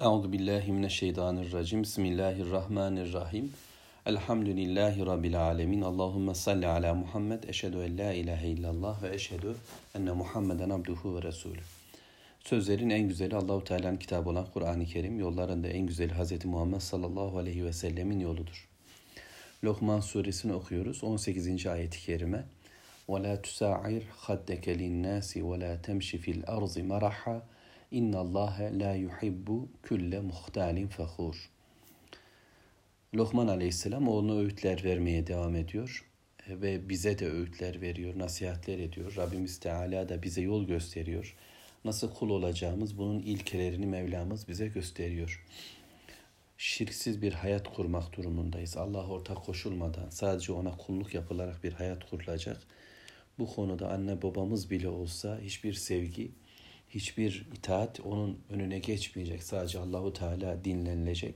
Euzu billahi mineşşeytanirracim. Bismillahirrahmanirrahim. Elhamdülillahi rabbil alamin. Allahumme salli ala Muhammed. Eşhedü en la ilahe illallah ve eşhedü enne Muhammeden abduhu ve resulü. Sözlerin en güzeli Allahu Teala'nın kitabı olan Kur'an-ı Kerim, yollarında en güzeli Hz. Muhammed sallallahu aleyhi ve sellemin yoludur. Lokman suresini okuyoruz. 18. ayeti kerime. وَلَا تُسَاعِرْ خَدَّكَ لِلنَّاسِ وَلَا تَمْشِ فِي الْأَرْضِ مَرَحًا İnna Allah la yuhibbu külle muhtalin fakhur. Lokman Aleyhisselam oğluna öğütler vermeye devam ediyor ve bize de öğütler veriyor, nasihatler ediyor. Rabbimiz Teala da bize yol gösteriyor. Nasıl kul olacağımız bunun ilkelerini Mevlamız bize gösteriyor. Şirksiz bir hayat kurmak durumundayız. Allah ortak koşulmadan sadece ona kulluk yapılarak bir hayat kurulacak. Bu konuda anne babamız bile olsa hiçbir sevgi, hiçbir itaat onun önüne geçmeyecek. Sadece Allahu Teala dinlenilecek.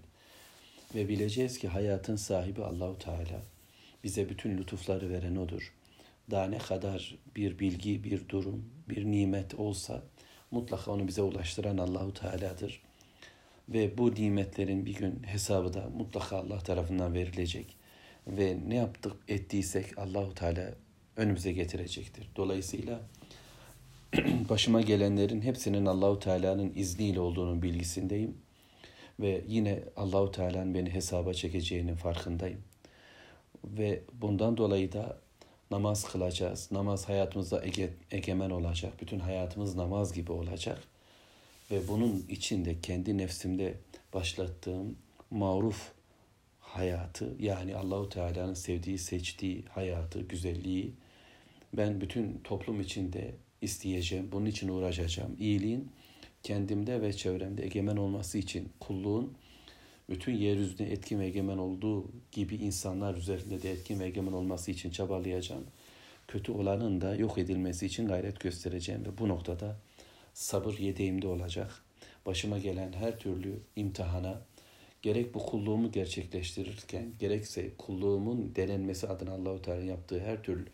Ve bileceğiz ki hayatın sahibi Allahu Teala. Bize bütün lütufları veren odur. Daha ne kadar bir bilgi, bir durum, bir nimet olsa mutlaka onu bize ulaştıran Allahu Teala'dır. Ve bu nimetlerin bir gün hesabı da mutlaka Allah tarafından verilecek. Ve ne yaptık ettiysek Allahu Teala önümüze getirecektir. Dolayısıyla başıma gelenlerin hepsinin Allahu Teala'nın izniyle olduğunun bilgisindeyim ve yine Allahu Teala'nın beni hesaba çekeceğinin farkındayım. Ve bundan dolayı da namaz kılacağız. Namaz hayatımızda ege, egemen olacak. Bütün hayatımız namaz gibi olacak. Ve bunun içinde kendi nefsimde başlattığım maruf hayatı yani Allahu Teala'nın sevdiği, seçtiği hayatı, güzelliği ben bütün toplum içinde isteyeceğim, bunun için uğraşacağım. İyiliğin kendimde ve çevremde egemen olması için kulluğun bütün yeryüzüne etkin ve egemen olduğu gibi insanlar üzerinde de etkin ve egemen olması için çabalayacağım. Kötü olanın da yok edilmesi için gayret göstereceğim ve bu noktada sabır yedeğimde olacak. Başıma gelen her türlü imtihana gerek bu kulluğumu gerçekleştirirken gerekse kulluğumun denenmesi adına Allahu Teala yaptığı her türlü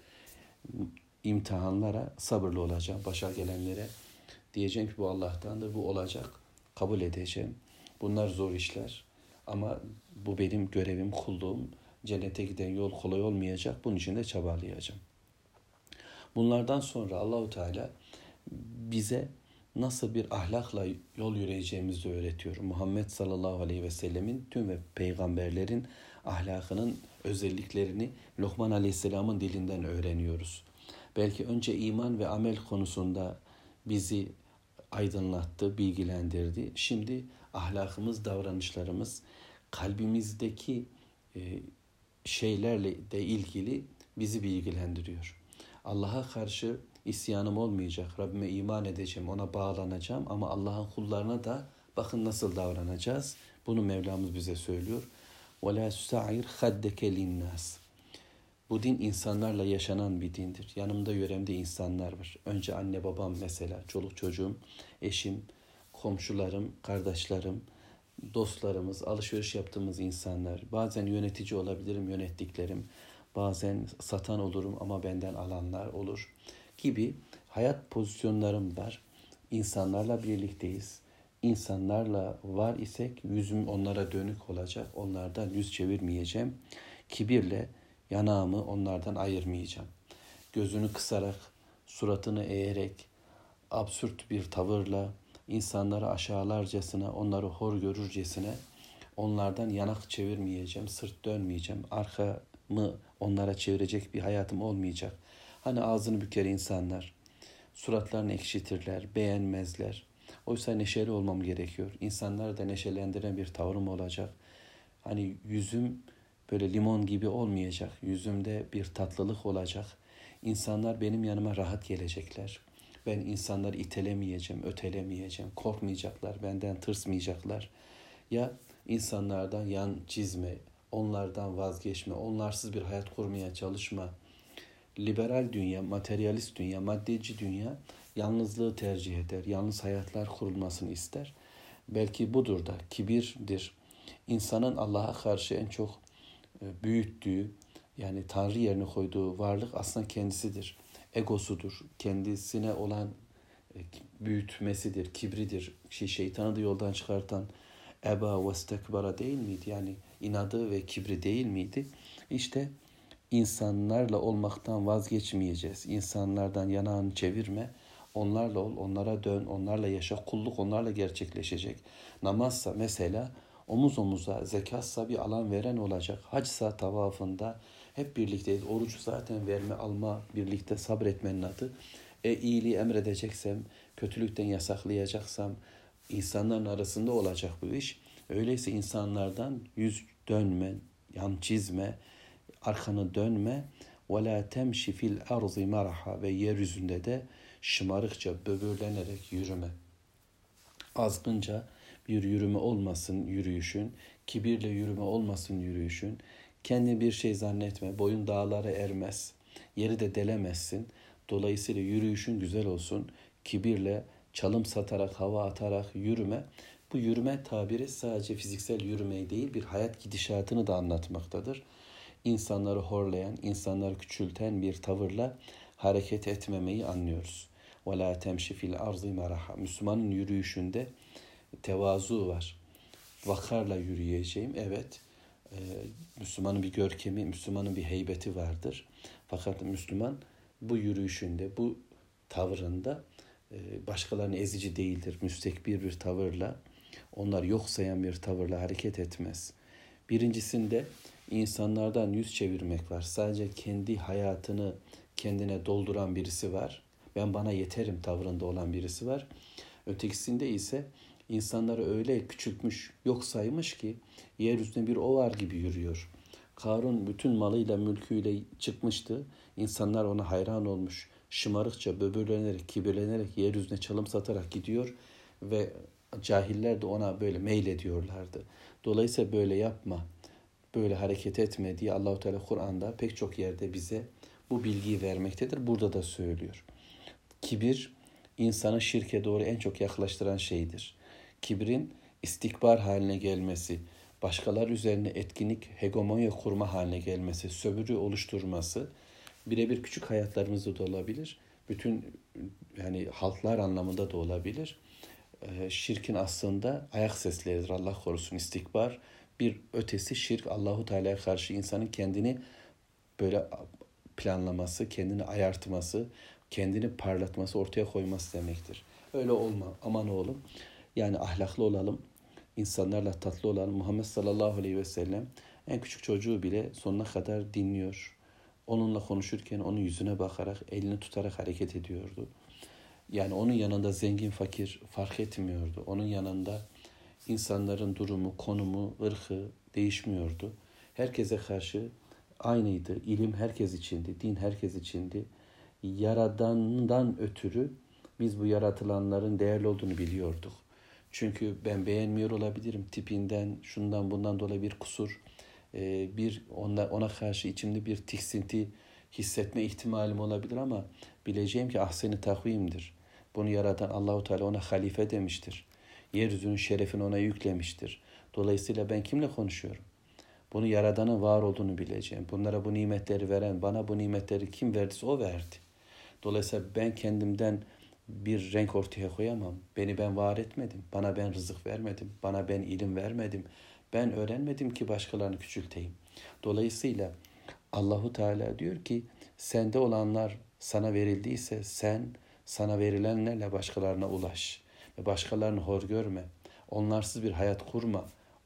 imtihanlara sabırlı olacağım. Başa gelenlere diyeceğim ki bu Allah'tandır, bu olacak. Kabul edeceğim. Bunlar zor işler ama bu benim görevim, kulluğum. Cennete giden yol kolay olmayacak. Bunun için de çabalayacağım. Bunlardan sonra Allahu Teala bize nasıl bir ahlakla yol yürüyeceğimizi öğretiyor. Muhammed sallallahu aleyhi ve sellemin tüm ve peygamberlerin ahlakının özelliklerini Lokman aleyhisselamın dilinden öğreniyoruz Belki önce iman ve amel konusunda bizi aydınlattı, bilgilendirdi. Şimdi ahlakımız, davranışlarımız, kalbimizdeki e, şeylerle de ilgili bizi bilgilendiriyor. Allah'a karşı isyanım olmayacak. Rabbime iman edeceğim, ona bağlanacağım ama Allah'ın kullarına da bakın nasıl davranacağız. Bunu Mevlamız bize söylüyor. وَلَا سُسَعِرْ خَدَّكَ لِلنَّاسِ bu din insanlarla yaşanan bir dindir. Yanımda yöremde insanlar var. Önce anne babam mesela, çoluk çocuğum, eşim, komşularım, kardeşlerim, dostlarımız, alışveriş yaptığımız insanlar. Bazen yönetici olabilirim, yönettiklerim. Bazen satan olurum ama benden alanlar olur gibi hayat pozisyonlarım var. İnsanlarla birlikteyiz. İnsanlarla var isek yüzüm onlara dönük olacak. Onlardan yüz çevirmeyeceğim. Kibirle yanağımı onlardan ayırmayacağım. Gözünü kısarak, suratını eğerek, absürt bir tavırla, insanları aşağılarcasına, onları hor görürcesine onlardan yanak çevirmeyeceğim, sırt dönmeyeceğim, arkamı onlara çevirecek bir hayatım olmayacak. Hani ağzını büker insanlar, suratlarını ekşitirler, beğenmezler. Oysa neşeli olmam gerekiyor. İnsanları da neşelendiren bir tavrım olacak. Hani yüzüm böyle limon gibi olmayacak. Yüzümde bir tatlılık olacak. İnsanlar benim yanıma rahat gelecekler. Ben insanları itelemeyeceğim, ötelemeyeceğim. Korkmayacaklar, benden tırsmayacaklar. Ya insanlardan yan çizme, onlardan vazgeçme, onlarsız bir hayat kurmaya çalışma. Liberal dünya, materyalist dünya, maddeci dünya yalnızlığı tercih eder. Yalnız hayatlar kurulmasını ister. Belki budur da kibirdir. İnsanın Allah'a karşı en çok büyüttüğü yani Tanrı yerine koyduğu varlık aslında kendisidir. Egosudur. Kendisine olan e, büyütmesidir, kibridir. Şey, şeytanı da yoldan çıkartan eba ve stekbara değil miydi? Yani inadı ve kibri değil miydi? İşte insanlarla olmaktan vazgeçmeyeceğiz. İnsanlardan yanağını çevirme. Onlarla ol, onlara dön, onlarla yaşa. Kulluk onlarla gerçekleşecek. Namazsa mesela omuz omuza, zekatsa bir alan veren olacak. Hacsa tavafında hep birlikteyiz. Oruç zaten verme, alma, birlikte sabretmenin adı. E iyiliği emredeceksem, kötülükten yasaklayacaksam insanların arasında olacak bu iş. Öyleyse insanlardan yüz dönme, yan çizme, arkanı dönme. وَلَا تَمْشِ فِي الْاَرْضِ maraha Ve yeryüzünde de şımarıkça, böbürlenerek yürüme. Azgınca bir yürüme olmasın yürüyüşün, kibirle yürüme olmasın yürüyüşün. Kendi bir şey zannetme, boyun dağlara ermez, yeri de delemezsin. Dolayısıyla yürüyüşün güzel olsun, kibirle, çalım satarak, hava atarak yürüme. Bu yürüme tabiri sadece fiziksel yürümeyi değil, bir hayat gidişatını da anlatmaktadır. İnsanları horlayan, insanları küçülten bir tavırla hareket etmemeyi anlıyoruz. وَلَا تَمْشِ فِي الْاَرْضِ مَرَحًا Müslümanın yürüyüşünde tevazu var. Vakarla yürüyeceğim. Evet, e, Müslümanın bir görkemi, Müslümanın bir heybeti vardır. Fakat Müslüman bu yürüyüşünde, bu tavrında e, başkalarını ezici değildir. Müstekbir bir tavırla, onlar yok sayan bir tavırla hareket etmez. Birincisinde insanlardan yüz çevirmek var. Sadece kendi hayatını kendine dolduran birisi var. Ben bana yeterim tavrında olan birisi var. Ötekisinde ise insanları öyle küçültmüş, yok saymış ki yeryüzünde bir ovar gibi yürüyor. Karun bütün malıyla, mülküyle çıkmıştı. İnsanlar ona hayran olmuş. Şımarıkça, böbürlenerek, kibirlenerek yeryüzüne çalım satarak gidiyor ve cahiller de ona böyle meylediyorlardı. Dolayısıyla böyle yapma, böyle hareket etme diye Allahu Teala Kur'an'da pek çok yerde bize bu bilgiyi vermektedir. Burada da söylüyor. Kibir insanı şirke doğru en çok yaklaştıran şeydir. Kibrin istikbar haline gelmesi, başkalar üzerine etkinlik, hegemonya kurma haline gelmesi, sömürü oluşturması birebir küçük hayatlarımızda da olabilir. Bütün yani halklar anlamında da olabilir. Ee, şirkin aslında ayak sesleridir. Allah korusun istikbar. Bir ötesi şirk Allahu Teala'ya karşı insanın kendini böyle planlaması, kendini ayartması, kendini parlatması, ortaya koyması demektir. Öyle olma. Aman oğlum. Yani ahlaklı olalım. insanlarla tatlı olalım. Muhammed sallallahu aleyhi ve sellem en küçük çocuğu bile sonuna kadar dinliyor. Onunla konuşurken onun yüzüne bakarak, elini tutarak hareket ediyordu. Yani onun yanında zengin fakir fark etmiyordu. Onun yanında insanların durumu, konumu, ırkı değişmiyordu. Herkese karşı aynıydı. İlim herkes içindi, din herkes içindi. Yaradandan ötürü biz bu yaratılanların değerli olduğunu biliyorduk. Çünkü ben beğenmiyor olabilirim tipinden, şundan bundan dolayı bir kusur, e, bir ona, ona karşı içimde bir tiksinti hissetme ihtimalim olabilir ama bileceğim ki ahseni takvimdir. Bunu yaratan Allahu Teala ona halife demiştir. Yeryüzünün şerefini ona yüklemiştir. Dolayısıyla ben kimle konuşuyorum? Bunu yaradanın var olduğunu bileceğim. Bunlara bu nimetleri veren, bana bu nimetleri kim verdiyse o verdi. Dolayısıyla ben kendimden bir renk ortaya koyamam. Beni ben var etmedim. Bana ben rızık vermedim. Bana ben ilim vermedim. Ben öğrenmedim ki başkalarını küçülteyim. Dolayısıyla Allahu Teala diyor ki sende olanlar sana verildiyse sen sana verilenlerle başkalarına ulaş ve başkalarını hor görme. Onlarsız bir hayat kurma.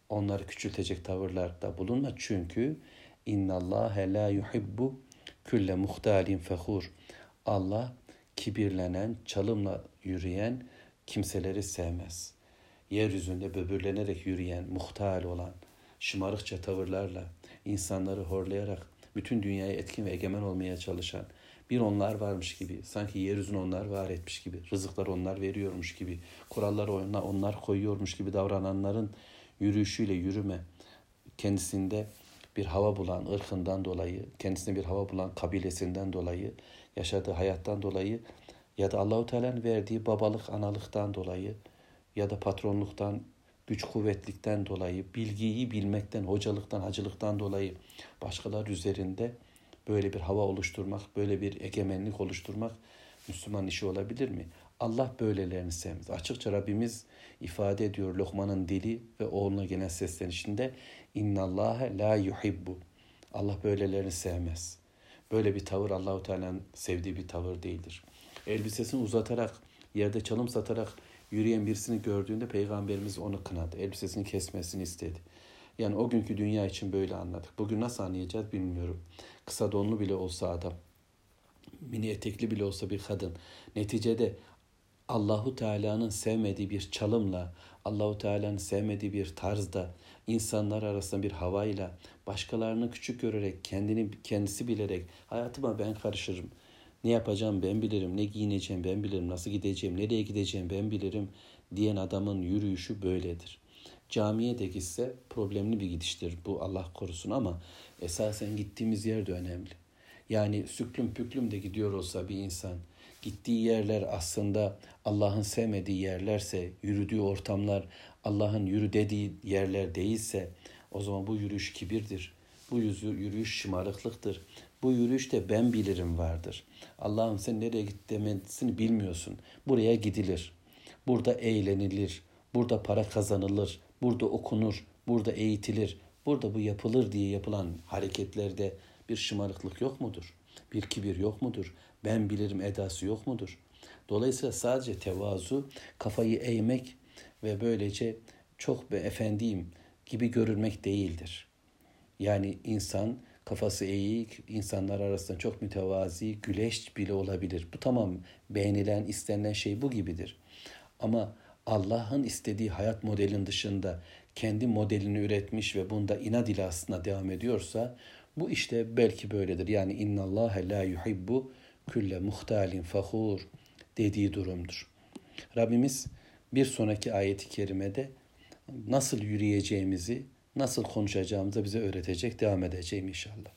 Onları küçültecek tavırlarda bulunma çünkü innallâhe la yuhibbu külle muhtalin fehur. Allah kibirlenen, çalımla yürüyen kimseleri sevmez. Yeryüzünde böbürlenerek yürüyen, muhtal olan, şımarıkça tavırlarla, insanları horlayarak bütün dünyaya etkin ve egemen olmaya çalışan, bir onlar varmış gibi, sanki yeryüzünü onlar var etmiş gibi, rızıkları onlar veriyormuş gibi, kuralları onlar, onlar koyuyormuş gibi davrananların yürüyüşüyle yürüme, kendisinde bir hava bulan ırkından dolayı, kendisine bir hava bulan kabilesinden dolayı, yaşadığı hayattan dolayı ya da Allahu Teala'nın verdiği babalık, analıktan dolayı ya da patronluktan, güç kuvvetlikten dolayı, bilgiyi bilmekten, hocalıktan, hacılıktan dolayı başkalar üzerinde böyle bir hava oluşturmak, böyle bir egemenlik oluşturmak Müslüman işi olabilir mi? Allah böylelerini sevmez. Açıkça Rabbimiz ifade ediyor Lokman'ın dili ve oğluna gelen seslenişinde innallâhe la yuhibbu. Allah böylelerini sevmez. Böyle bir tavır Allahu Teala'nın sevdiği bir tavır değildir. Elbisesini uzatarak, yerde çalım satarak yürüyen birisini gördüğünde peygamberimiz onu kınadı. Elbisesini kesmesini istedi. Yani o günkü dünya için böyle anladık. Bugün nasıl anlayacağız bilmiyorum. Kısa donlu bile olsa adam, mini etekli bile olsa bir kadın. Neticede Allahu Teala'nın sevmediği bir çalımla, Allahu Teala'nın sevmediği bir tarzda, insanlar arasında bir havayla, başkalarını küçük görerek, kendini kendisi bilerek, hayatıma ben karışırım. Ne yapacağım ben bilirim, ne giyineceğim ben bilirim, nasıl gideceğim, nereye gideceğim ben bilirim diyen adamın yürüyüşü böyledir. Camiye de gitse problemli bir gidiştir bu Allah korusun ama esasen gittiğimiz yer de önemli. Yani süklüm püklüm de gidiyor olsa bir insan, gittiği yerler aslında Allah'ın sevmediği yerlerse, yürüdüğü ortamlar Allah'ın yürü dediği yerler değilse o zaman bu yürüyüş kibirdir. Bu yürüyüş şımarıklıktır. Bu yürüyüşte ben bilirim vardır. Allah'ım sen nereye git demesini bilmiyorsun. Buraya gidilir. Burada eğlenilir. Burada para kazanılır. Burada okunur. Burada eğitilir. Burada bu yapılır diye yapılan hareketlerde bir şımarıklık yok mudur? Bir kibir yok mudur? Ben bilirim edası yok mudur? Dolayısıyla sadece tevazu, kafayı eğmek ve böylece çok be efendiyim gibi görülmek değildir. Yani insan kafası eğik, insanlar arasında çok mütevazi, güleş bile olabilir. Bu tamam beğenilen, istenilen şey bu gibidir. Ama Allah'ın istediği hayat modelin dışında kendi modelini üretmiş ve bunda inat ile aslında devam ediyorsa bu işte belki böyledir. Yani inna Allah la yuhibbu külle muhtalin fahur dediği durumdur. Rabbimiz bir sonraki ayeti kerimede nasıl yürüyeceğimizi, nasıl konuşacağımızı bize öğretecek, devam edeceğim inşallah.